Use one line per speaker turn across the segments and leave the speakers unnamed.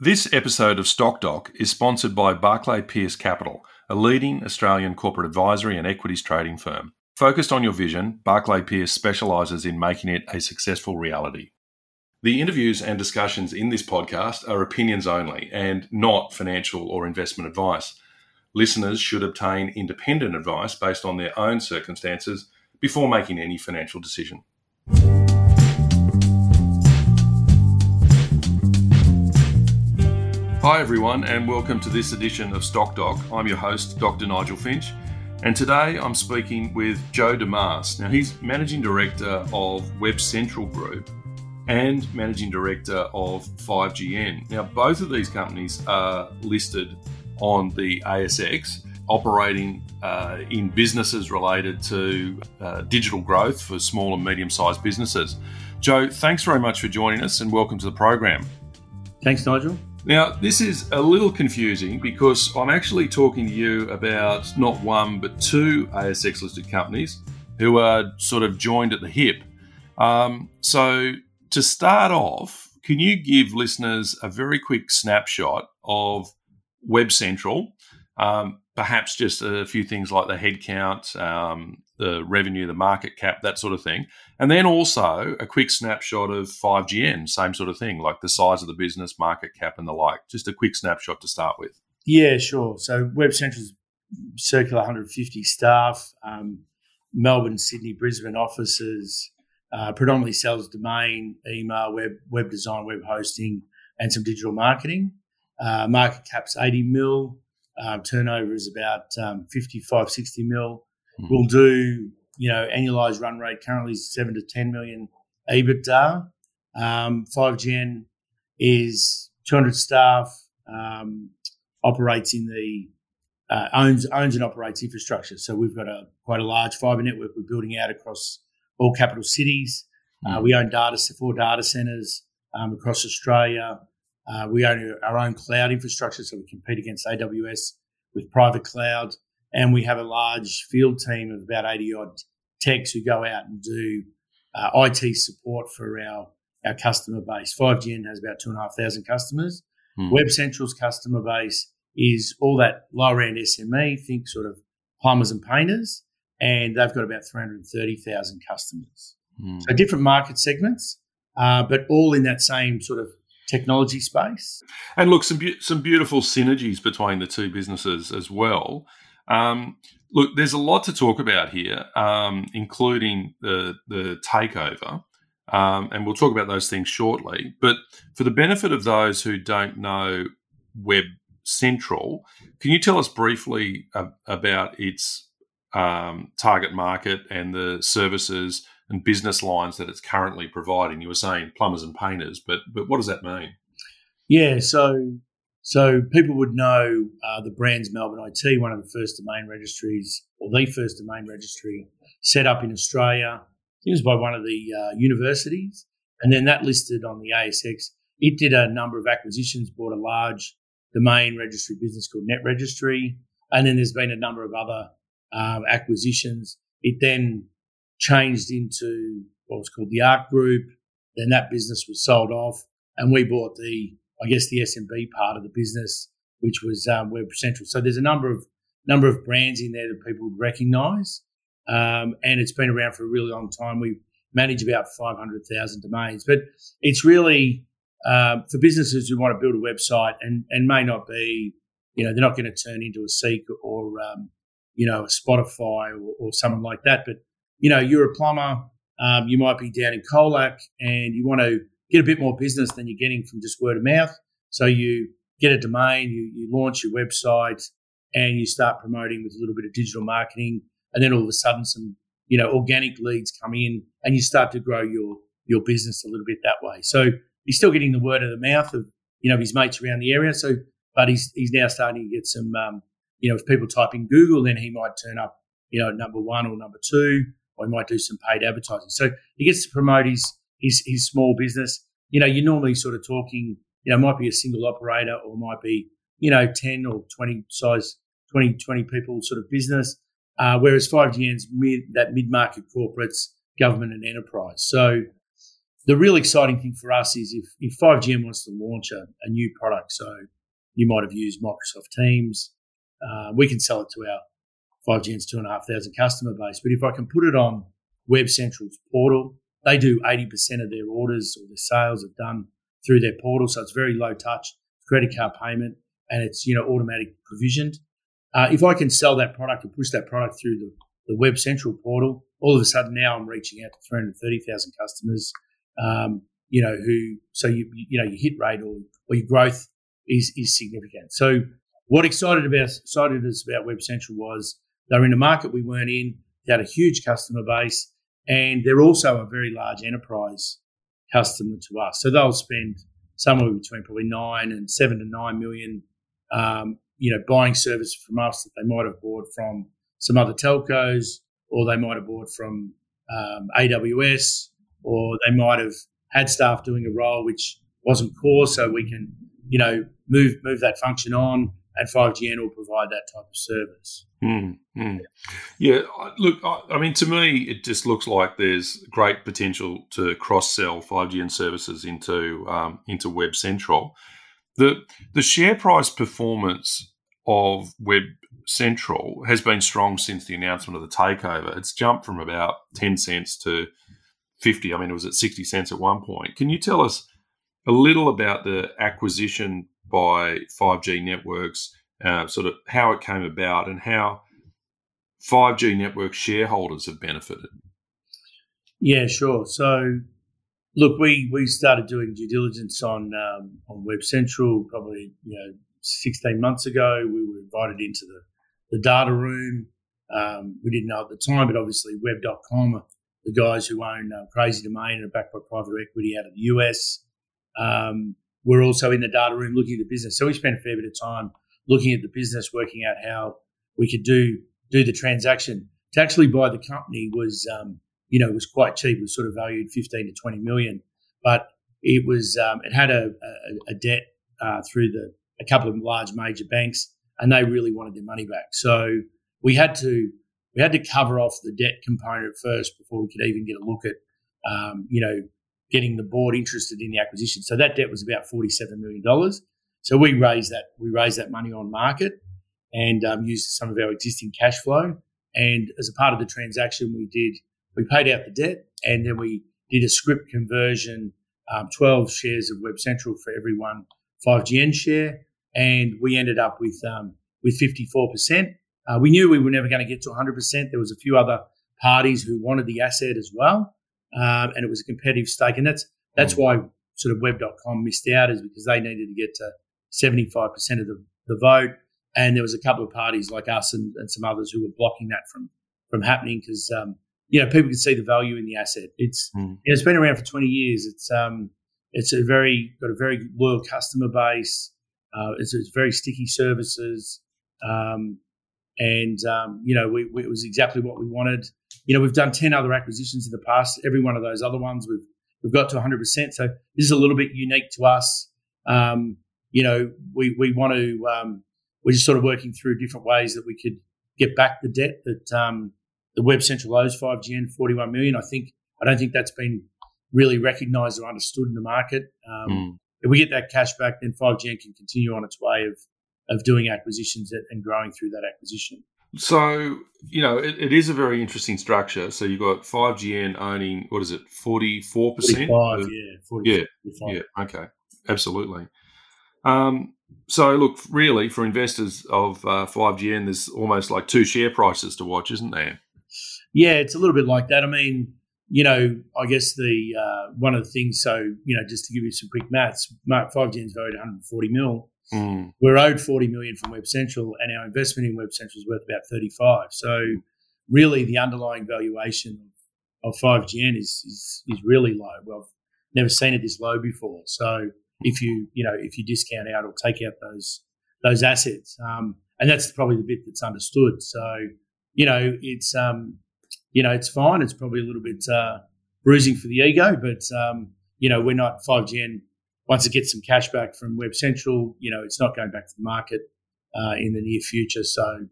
This episode of Stock Doc is sponsored by Barclay Pearce Capital, a leading Australian corporate advisory and equities trading firm. Focused on your vision, Barclay Pierce specialises in making it a successful reality. The interviews and discussions in this podcast are opinions only and not financial or investment advice. Listeners should obtain independent advice based on their own circumstances before making any financial decision. Hi, everyone, and welcome to this edition of Stock Doc. I'm your host, Dr. Nigel Finch, and today I'm speaking with Joe Demase. Now, he's Managing Director of Web Central Group and Managing Director of 5GN. Now, both of these companies are listed on the ASX, operating uh, in businesses related to uh, digital growth for small and medium sized businesses. Joe, thanks very much for joining us and welcome to the program.
Thanks, Nigel.
Now, this is a little confusing because I'm actually talking to you about not one but two ASX listed companies who are sort of joined at the hip. Um, so, to start off, can you give listeners a very quick snapshot of Web Central? Um, perhaps just a few things like the headcount, um, the revenue, the market cap, that sort of thing. And then also a quick snapshot of 5GN, same sort of thing, like the size of the business, market cap, and the like. Just a quick snapshot to start with.
Yeah, sure. So Web Central's circular 150 staff, um, Melbourne, Sydney, Brisbane offices, uh, predominantly sells domain, email, web, web design, web hosting, and some digital marketing. Uh, market cap's 80 mil. Uh, turnover is about um, 55, 60 mil. Mm-hmm. We'll do, you know, annualized run rate currently is 7 to 10 million EBITDA. Um, 5GN is 200 staff, um, operates in the uh, owns owns and operates infrastructure. So we've got a quite a large fibre network we're building out across all capital cities. Uh, mm. we own data four data centres um, across Australia. Uh, we own our own cloud infrastructure, so we compete against AWS with private cloud. And we have a large field team of about 80 odd techs who go out and do uh, IT support for our, our customer base. 5GN has about 2,500 customers. Mm. Web Central's customer base is all that lower end SME, think sort of plumbers and painters, and they've got about 330,000 customers. Mm. So different market segments, uh, but all in that same sort of technology space.
And look, some be- some beautiful synergies between the two businesses as well. Um, look, there's a lot to talk about here, um, including the the takeover, um, and we'll talk about those things shortly. But for the benefit of those who don't know Web Central, can you tell us briefly uh, about its um, target market and the services and business lines that it's currently providing. You were saying plumbers and painters, but but what does that mean?
Yeah, so so people would know uh, the brands Melbourne IT, one of the first domain registries, or the first domain registry set up in Australia. It was by one of the uh, universities, and then that listed on the ASX. It did a number of acquisitions, bought a large domain registry business called Net Registry, and then there's been a number of other um, acquisitions. It then changed into what was called the Arq Group. Then that business was sold off, and we bought the, I guess, the SMB part of the business, which was um, Web Central. So there's a number of number of brands in there that people would recognise, um, and it's been around for a really long time. We manage about 500,000 domains, but it's really um, for businesses who want to build a website and and may not be, you know, they're not going to turn into a Seek or um, you know a Spotify or, or someone like that, but you know, you're a plumber, um, you might be down in Colac and you want to get a bit more business than you're getting from just word of mouth. So you get a domain, you, you launch your website and you start promoting with a little bit of digital marketing. And then all of a sudden some, you know, organic leads come in and you start to grow your, your business a little bit that way. So he's still getting the word of the mouth of, you know, his mates around the area. So, but he's, he's now starting to get some, um, you know, if people type in Google, then he might turn up, you know, number one or number two or he might do some paid advertising. So he gets to promote his his, his small business. You know, you're normally sort of talking, you know, might be a single operator or might be, you know, 10 or 20 size, 20, 20 people sort of business. Uh, whereas 5GN's mid, that mid market corporates, government and enterprise. So the real exciting thing for us is if, if 5GN wants to launch a, a new product, so you might have used Microsoft Teams, uh, we can sell it to our 5GN's two and a half thousand customer base. But if I can put it on Web Central's portal, they do 80% of their orders or their sales are done through their portal. So it's very low touch, credit card payment, and it's, you know, automatic provisioned. Uh, if I can sell that product or push that product through the, the Web Central portal, all of a sudden now I'm reaching out to 330,000 customers um, you know, who so you you know your hit rate or, or your growth is is significant. So what excited about excited us about Web Central was they were in a market we weren't in. They had a huge customer base, and they're also a very large enterprise customer to us. So they'll spend somewhere between probably nine and seven to nine million, um, you know, buying services from us that they might have bought from some other telcos, or they might have bought from um, AWS or they might have had staff doing a role which wasn't core, so we can, you know, move move that function on, and 5GN will provide that type of service.
Mm, mm. Yeah, look, I mean, to me, it just looks like there's great potential to cross sell 5GN services into um, into Web Central. The the share price performance of Web Central has been strong since the announcement of the takeover. It's jumped from about 10 cents to 50. I mean, it was at 60 cents at one point. Can you tell us a little about the acquisition by 5G Networks, uh, sort of how it came about and how 5G Network shareholders have benefited?
Yeah, sure. So, look, we, we started doing due diligence on um, on Web Central probably you know 16 months ago. We were invited into the, the data room. Um, we didn't know at the time, but obviously Web.com the guys who own uh, Crazy Domain are backed by private equity out of the US. Um, we're also in the data room looking at the business. So we spent a fair bit of time looking at the business, working out how we could do do the transaction. To actually buy the company was, um, you know, was quite cheap. It was sort of valued 15 to 20 million, but it was um, it had a, a, a debt uh, through the a couple of large major banks, and they really wanted their money back. So we had to we had to cover off the debt component first before we could even get a look at, um, you know, getting the board interested in the acquisition. So that debt was about forty-seven million dollars. So we raised that we raised that money on market and um, used some of our existing cash flow. And as a part of the transaction, we did we paid out the debt and then we did a scrip conversion, um, twelve shares of Web Central for every one 5GN share, and we ended up with um, with fifty four percent. Uh, we knew we were never going to get to 100%. There was a few other parties who wanted the asset as well, um, and it was a competitive stake. And that's that's mm. why sort of Web.com missed out is because they needed to get to 75% of the, the vote, and there was a couple of parties like us and, and some others who were blocking that from from happening because um, you know people can see the value in the asset. It's mm. you know, it's been around for 20 years. It's um, it's a very got a very loyal customer base. Uh, it's, it's very sticky services. Um, and um, you know we, we, it was exactly what we wanted. You know, we've done ten other acquisitions in the past. Every one of those other ones we've we've got to 100. percent So this is a little bit unique to us. Um, you know, we we want to um, we're just sort of working through different ways that we could get back the debt that um, the Web Central owes 5GN 41 million. I think I don't think that's been really recognised or understood in the market. Mm. If we get that cash back, then 5GN can continue on its way of of doing acquisitions and growing through that acquisition.
So, you know, it, it is a very interesting structure. So you've got 5GN owning, what is it, 44%?
45, of, yeah. 40,
yeah, 45. yeah, okay. Absolutely. Um, so, look, really, for investors of uh, 5GN, there's almost like two share prices to watch, isn't there?
Yeah, it's a little bit like that. I mean, you know, I guess the uh, one of the things, so, you know, just to give you some quick maths, 5GN's valued 140 mil Mm. We're owed 40 million from Web Central, and our investment in Web Central is worth about 35. So, really, the underlying valuation of, of 5GN is, is is really low. Well, I've never seen it this low before. So, if you you know if you discount out or take out those those assets, um, and that's probably the bit that's understood. So, you know, it's um, you know, it's fine. It's probably a little bit uh, bruising for the ego, but um, you know, we're not 5GN once it gets some cash back from Web Central, you know, it's not going back to the market uh, in the near future. So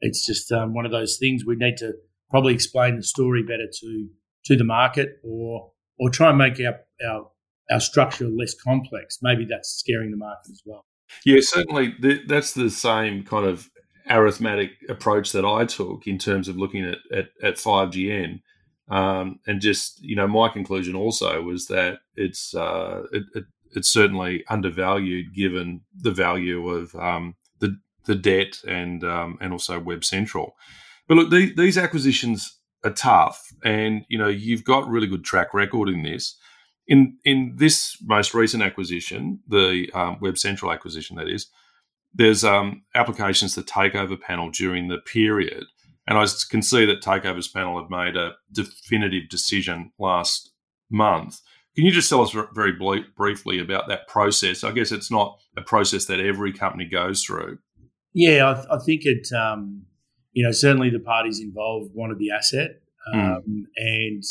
it's just um, one of those things we need to probably explain the story better to to the market or or try and make our, our our structure less complex. Maybe that's scaring the market as well.
Yeah, certainly. That's the same kind of arithmetic approach that I took in terms of looking at at, at 5GN. Um, and just you know, my conclusion also was that it's uh, it, it, it's certainly undervalued given the value of um, the the debt and um, and also Web Central. But look, the, these acquisitions are tough, and you know you've got really good track record in this. In in this most recent acquisition, the um, Web Central acquisition, that is, there's um, applications to takeover panel during the period, and I can see that takeovers panel have made a definitive decision last month. Can you just tell us very briefly about that process? I guess it's not a process that every company goes through.
Yeah, I, I think it. Um, you know, certainly the parties involved wanted the asset, hmm. um, mm. and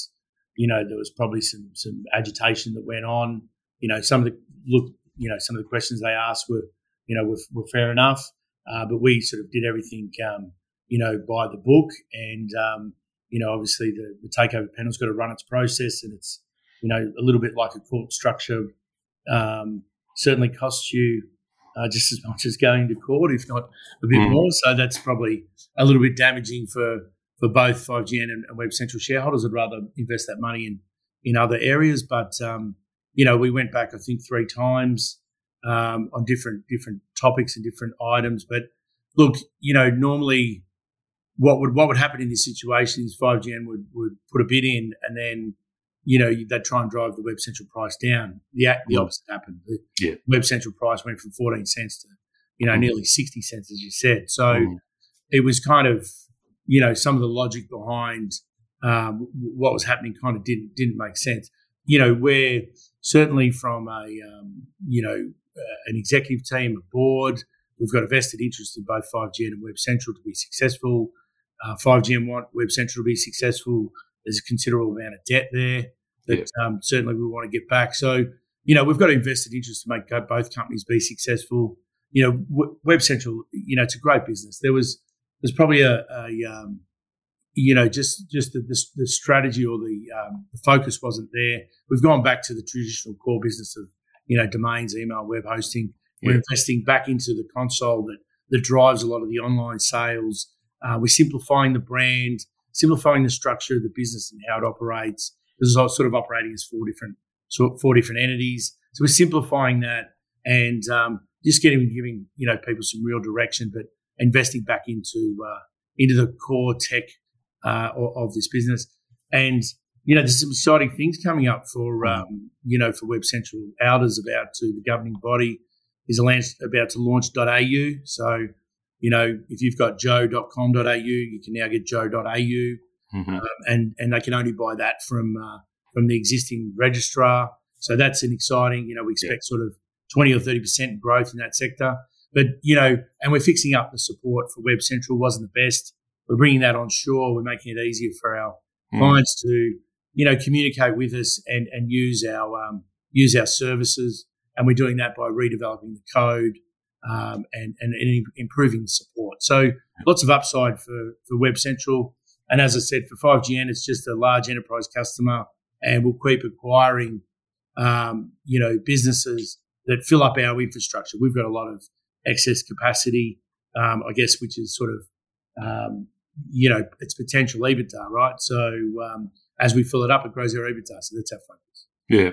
you know there was probably some some agitation that went on. You know, some of the look, you know, some of the questions they asked were, you know, were, were fair enough, uh, but we sort of did everything, um, you know, by the book, and um, you know, obviously the, the takeover panel's got to run its process, and it's you know a little bit like a court structure. Um, certainly costs you uh, just as much as going to court, if not a bit mm. more. So that's probably a little bit damaging for for both 5GN and, and Web Central shareholders. I'd rather invest that money in in other areas. But um, you know, we went back I think three times um, on different different topics and different items. But look, you know, normally what would what would happen in this situation is 5GN would would put a bid in and then you know, they'd try and drive the Web Central price down. The the opposite happened. The
yeah.
Web Central price went from 14 cents to, you know, mm. nearly 60 cents, as you said. So
mm.
it was kind of, you know, some of the logic behind um, what was happening kind of didn't didn't make sense. You know, we're certainly from a, um, you know, uh, an executive team, a board, we've got a vested interest in both 5G and Web Central to be successful. Uh, 5GN want Web Central to be successful. There's a considerable amount of debt there that yeah. um, certainly we want to get back. So, you know, we've got invested interest to make both companies be successful. You know, Web Central, you know, it's a great business. There was there's probably a, a um, you know, just just the, the, the strategy or the, um, the focus wasn't there. We've gone back to the traditional core business of you know domains, email, web hosting. We're investing back into the console that that drives a lot of the online sales. Uh, we're simplifying the brand simplifying the structure of the business and how it operates. This is sort of operating as four different four different entities. So we're simplifying that and um, just getting giving you know people some real direction, but investing back into uh, into the core tech uh, of, this business. And you know, there's some exciting things coming up for um, you know for Web Central. auDA's about to the governing body is about to launch .au. So you know, if you've got joe.com.au, you can now get joe.au.
Mm-hmm. Um,
and, and they can only buy that from, uh, from the existing registrar. So that's an exciting, you know, we expect yeah. sort of 20 or 30% growth in that sector. But, you know, and we're fixing up the support for Web Central wasn't the best. We're bringing that on shore. We're making it easier for our mm. clients to, you know, communicate with us and, and use our, um, use our services. And we're doing that by redeveloping the code, um, and, and, and, improving support. So lots of upside for, for Web Central. And as I said, for 5GN, it's just a large enterprise customer and we'll keep acquiring, um, you know, businesses that fill up our infrastructure. We've got a lot of excess capacity, um, I guess, which is sort of, um, you know, it's potential EBITDA, right? So um, as we fill it up, it grows our EBITDA. So that's our focus.
Yeah.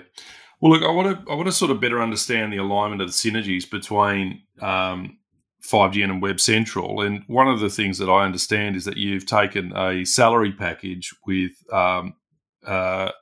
Well, look, I want to I want to sort of better understand the alignment of the synergies between um, 5GN and Web Central. And one of the things that I understand is that you've taken a salary package with um, uh,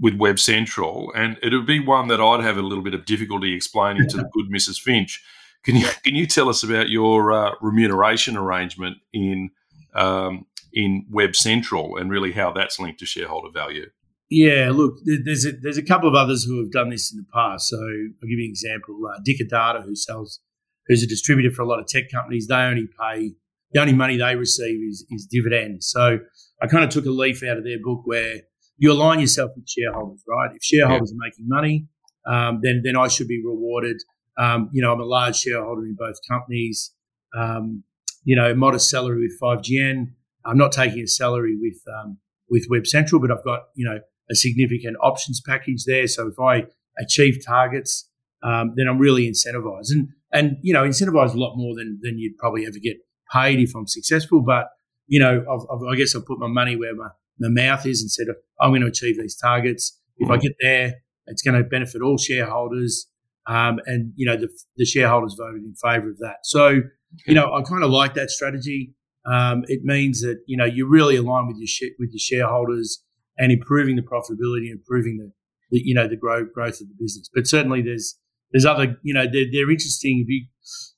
with Web Central, and it would be one that I'd have a little bit of difficulty explaining to the good Mrs. Finch. Can you can you tell us about your uh, remuneration arrangement in um, in Web Central and really how that's linked to shareholder value?
Yeah, look, there's a, there's a couple of others who have done this in the past. So I'll give you an example. Uh, Data, who sells, who's a distributor for a lot of tech companies, they only pay the only money they receive is, is dividends. So I kind of took a leaf out of their book where you align yourself with shareholders, right? If shareholders yeah. are making money, um, then then I should be rewarded. Um, you know, I'm a large shareholder in both companies. Um, you know, modest salary with 5GN. I'm not taking a salary with um, with Web Central, but I've got you know a significant options package there. So if I achieve targets, um, then I'm really incentivized. And and you know, incentivized a lot more than than you'd probably ever get paid if I'm successful. But you know, I've, I've, i guess I've put my money where my, my mouth is and said I'm going to achieve these targets. If I mm. get there, it's going to benefit all shareholders. Um, and you know, the, the shareholders voted in favour of that. So you know, I kind of like that strategy. Um, it means that you know you really align with your sh- with your shareholders and improving the profitability, improving the, the you know the growth growth of the business. But certainly there's there's other you know they're, they're interesting. You,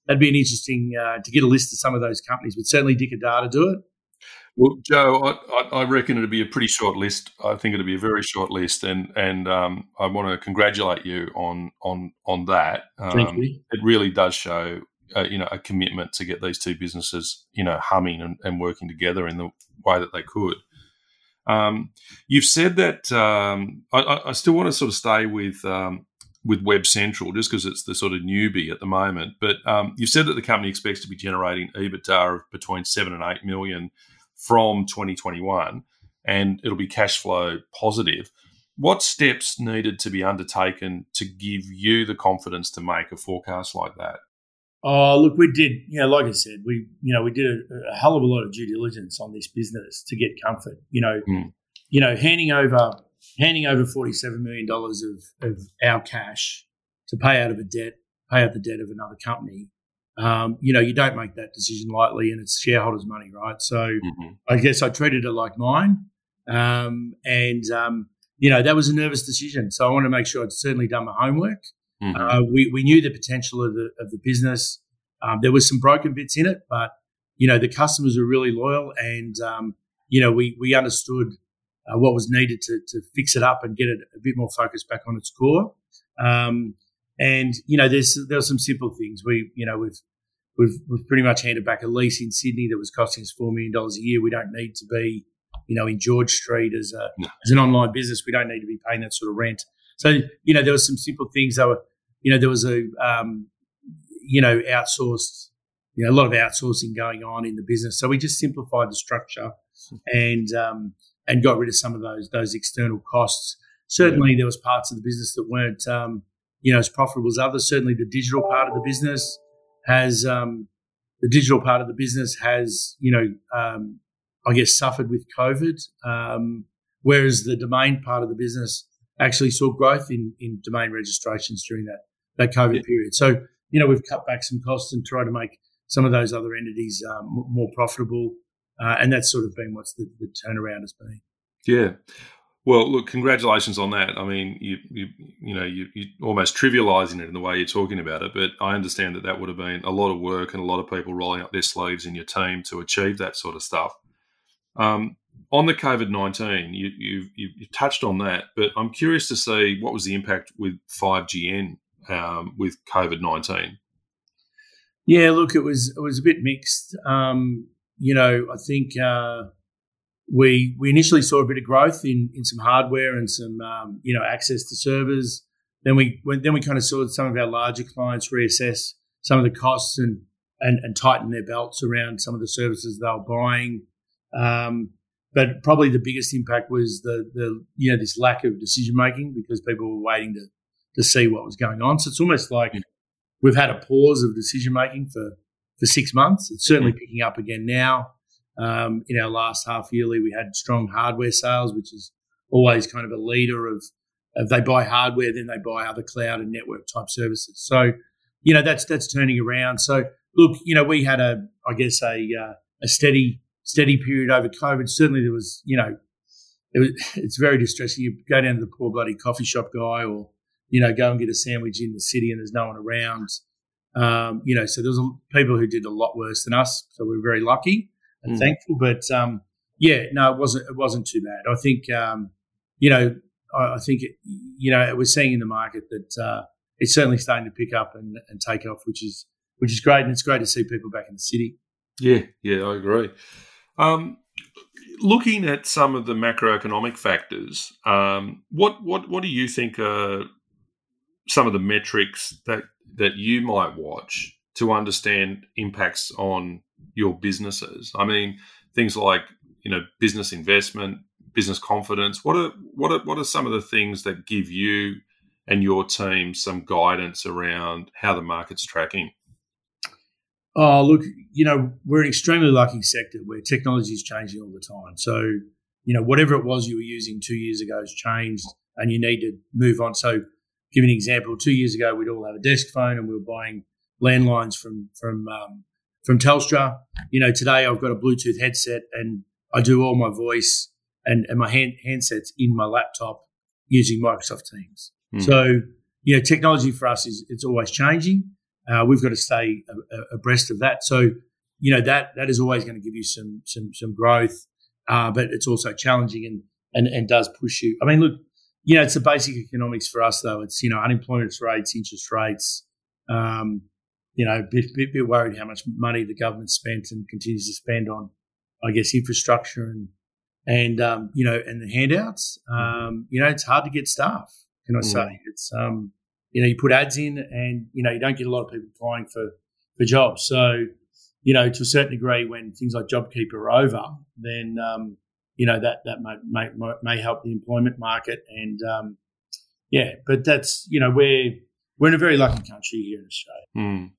that'd be an interesting uh, to get a list of some of those companies. But certainly Dicker Data do it.
Well, Joe, I, I, reckon it'd be a pretty short list. I think it'd be a very short list, and and um, I want to congratulate you on on on that.
Um, Thank you.
It really does show uh, you know a commitment to get these two businesses you know humming and, and working together in the way that they could. Um, you've said that um, I, I, still want to sort of stay with um, with Web Central just because it's the sort of newbie at the moment. But um, you've said that the company expects to be generating EBITDA of between seven and eight million from 2021, and it'll be cash flow positive. What steps needed to be undertaken to give you the confidence to make a forecast like that?
Oh, look, we did, you know, like I said, we, you know, we did a, a hell of a lot of due diligence on this business to get comfort. You know, mm. you know, handing over, handing over forty-seven million dollars of, of our cash to pay out of a debt, pay out the debt of another company. Um, you know, you don't make that decision lightly, and it's shareholders' money, right? So, mm-hmm. I guess I treated it like mine, um, and um, you know, that was a nervous decision. So I want to make sure I'd certainly done my homework. Mm-hmm. Uh, we, we knew the potential of the, of the business. Um, there was some broken bits in it, but you know the customers were really loyal, and um, you know we we understood uh, what was needed to to fix it up and get it a bit more focused back on its core. Um, and you know there's there's some simple things. We you know we've we've we've pretty much handed back a lease in Sydney that was costing us four million dollars a year. We don't need to be you know in George Street as a no. as an online business. We don't need to be paying that sort of rent. So you know there were some simple things that were you know, there was a, um, you know, outsourced, you know, a lot of outsourcing going on in the business. So we just simplified the structure and, um, and got rid of some of those, those external costs. Certainly yeah. there was parts of the business that weren't, um, you know, as profitable as others. Certainly the digital part of the business has, um, the digital part of the business has, you know, um, I guess suffered with COVID, um, whereas the domain part of the business actually saw growth in, in domain registrations during that that COVID yeah. period. So, you know, we've cut back some costs and tried to make some of those other entities um, more profitable. Uh, and that's sort of been what's the, the turnaround has been.
Yeah. Well, look, congratulations on that. I mean, you you you know you you almost trivialising it in the way you're talking about it, but I understand that that would have been a lot of work and a lot of people rolling up their sleeves in your team to achieve that sort of stuff. Um, on the COVID nineteen, you you you touched on that, but I'm curious to see what was the impact with five GN um, with COVID nineteen?
Yeah, look, it was it was a bit mixed. Um, you know, I think uh, we we initially saw a bit of growth in in some hardware and some um, you know access to servers. Then we then we kind of saw some of our larger clients reassess some of the costs and and, and tighten their belts around some of the services they were buying. Um, but probably the biggest impact was the the you know this lack of decision making because people were waiting to to see what was going on. So it's almost like we've had a pause of decision making for, for six months. It's certainly mm. picking up again now. Um, in our last half yearly, we had strong hardware sales, which is always kind of a leader of, of they buy hardware, then they buy other cloud and network type services. So, you know, that's that's turning around. So, look, you know, we had a, I guess, a uh, a steady steady period over COVID. Certainly, there was, you know, it was, it's very distressing. You go down to the poor bloody coffee shop guy or you know, go and get a sandwich in the city and there's no one around. Um, you know, so there's people who did a lot worse than us. So we are very lucky and mm. thankful. But um, yeah, no, it wasn't. It wasn't too bad. I think um, you know, I, I think it, you know, we're seeing in the market that uh, it's certainly starting to pick up and, and take off, which is which is great, and it's great to see people back in the city.
Yeah, yeah, I agree. Um, looking at some of the macroeconomic factors, um, what what what do you think are some of the metrics that that you might watch to understand impacts on your businesses. I mean, things like you know business investment, business confidence. What are what are what are some of the things that give you and your team some guidance around how the market's tracking?
Oh, look, you know, we're an extremely lucky sector where technology is changing all the time. So, you know, whatever it was you were using two years ago has changed and you need to move on. So, give an example. Two years ago, we'd all have a desk phone and we were buying landlines from, from, um, from Telstra. You know, today I've got a Bluetooth headset and I do all my voice and, and my hand, handsets in my laptop using Microsoft Teams. Mm. So, you know, technology for us is it's always changing. Uh, we've got to stay a, a, abreast of that. So, you know, that that is always going to give you some some some growth, uh, but it's also challenging and, and and does push you. I mean, look, you know, it's the basic economics for us though. It's you know, unemployment rates, interest rates. Um, you know, bit, bit, bit worried how much money the government spent and continues to spend on, I guess, infrastructure and and um, you know, and the handouts. Mm-hmm. Um, you know, it's hard to get staff. Can I mm. say it's um, you know, you put ads in, and you know, you don't get a lot of people applying for for jobs. So, you know, to a certain degree, when things like JobKeeper are over, then um, you know that that may, may may help the employment market, and um, yeah, but that's you know we're we're in a very lucky country here in Australia.
Mm.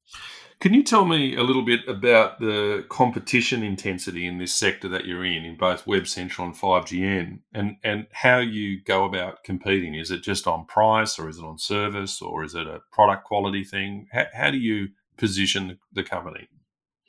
Can you tell me a little bit about the competition intensity in this sector that you're in, in both Web Central and 5GN, and, and how you go about competing? Is it just on price, or is it on service, or is it a product quality thing? How, how do you position the, company?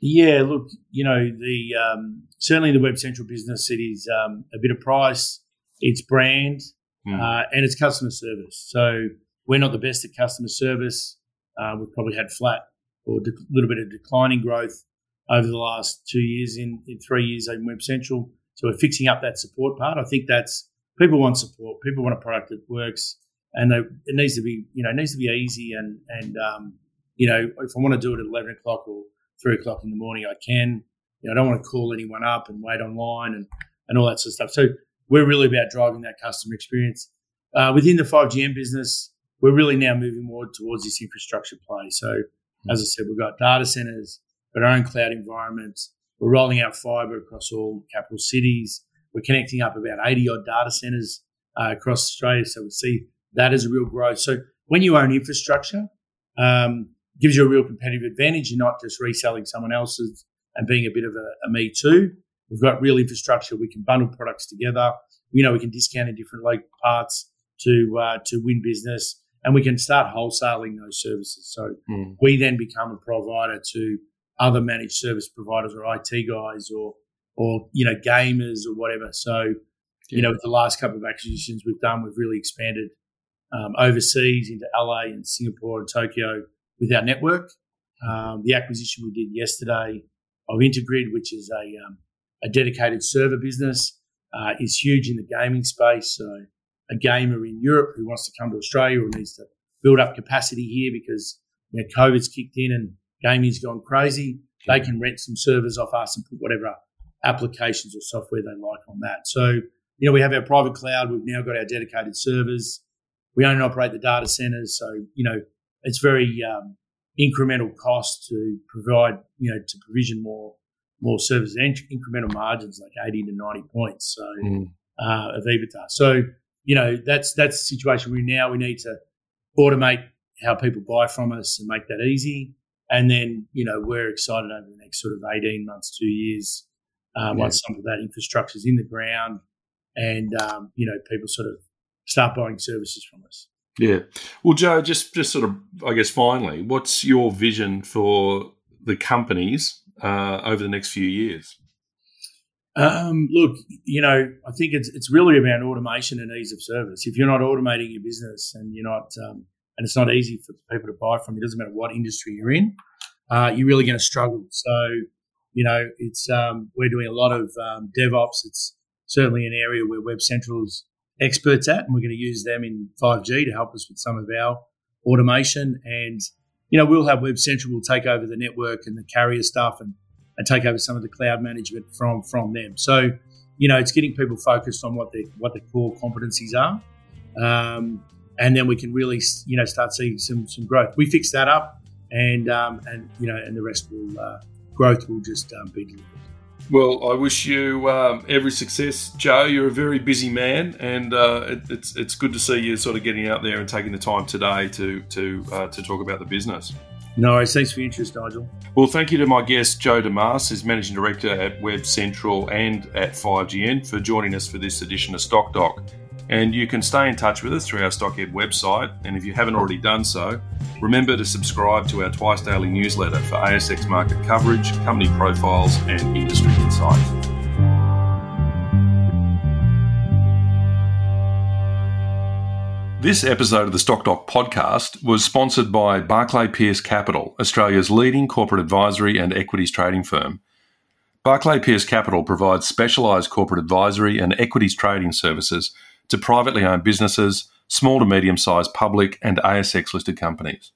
Yeah, look, you know, the um, certainly the Web Central business, it is um, a bit of price, it's brand, mm. uh, and it's customer service. So we're not the best at customer service. Uh, we've probably had flat or a de- little bit of declining growth over the last two years in, in three years in Web Central. So we're fixing up that support part. I think that's people want support. People want a product that works, and they, it needs to be you know it needs to be easy and and um, you know if I want to do it at eleven o'clock or three o'clock in the morning, I can. You know, I don't want to call anyone up and wait online and and all that sort of stuff. So we're really about driving that customer experience uh, within the 5GN business. We're really now moving more towards this infrastructure play. So as I said, we've got data centers, got our own cloud environments. We're rolling out fiber across all capital cities. We're connecting up about 80 odd data centers uh, across Australia. So we see that as a real growth. So when you own infrastructure, um, gives you a real competitive advantage. You're not just reselling someone else's and being a bit of a, a me too. We've got real infrastructure. We can bundle products together. You know, we can discount in different local parts to uh, to win business and we can start wholesaling those services. So mm. we then become a provider to other managed service providers or IT guys or or you know gamers or whatever. So yeah. you know, with the last couple of acquisitions we've done, we've really expanded um, overseas into LA and Singapore and Tokyo with our network. Um, the acquisition we did yesterday of Intergrid, which is a um, a dedicated server business, uh, is huge in the gaming space. So a gamer in Europe who wants to come to Australia or needs to build up capacity here because you know, COVID's kicked in and gaming's gone crazy, they can rent some servers off us and put whatever applications or software they like on that. So, you know, we have our private cloud. We've now got our dedicated servers. We own and operate the data centers. So, you know, it's very um, incremental cost to provide, you know, to provision more more services and incremental margins like 80 to 90 points. So, mm. uh, of EBITDA. So, you know, that's that's the situation we're now. We need to automate how people buy from us and make that easy. And then, you know, we're excited over the next sort of 18 months, two years, um, yeah. once some of that infrastructure is in the ground and, um, you know, people sort of start buying services from us.
Yeah. Well, Joe, just, just sort of, I guess, finally, what's your vision for the companies uh, over the next few years?
Um, look, you know, I think it's it's really about automation and ease of service. If you're not automating your business and you're not, um, and it's not easy for people to buy from, it doesn't matter what industry you're in, uh, you're really going to struggle. So, you know, it's um, we're doing a lot of um, DevOps. It's certainly an area where Web Central is experts at, and we're going to use them in 5G to help us with some of our automation. And you know, we'll have Web Central will take over the network and the carrier stuff and and take over some of the cloud management from from them. So, you know, it's getting people focused on what their what their core competencies are, um, and then we can really you know start seeing some some growth. We fix that up, and um, and you know, and the rest will uh, growth will just um, be delivered.
Well, I wish you um, every success, Joe. You're a very busy man, and uh, it, it's it's good to see you sort of getting out there and taking the time today to to uh, to talk about the business.
No worries. Thanks for your interest, Nigel.
Well, thank you to my guest, Joe Demase, who's Managing Director at Web Central and at 5GN, for joining us for this edition of Stock Doc. And you can stay in touch with us through our Stockhead website. And if you haven't already done so, remember to subscribe to our twice daily newsletter for ASX market coverage, company profiles, and industry insight. This episode of the Stock Doc podcast was sponsored by Barclay Pearce Capital, Australia's leading corporate advisory and equities trading firm. Barclay Pearce Capital provides specialised corporate advisory and equities trading services to privately owned businesses, small to medium sized public and ASX listed companies.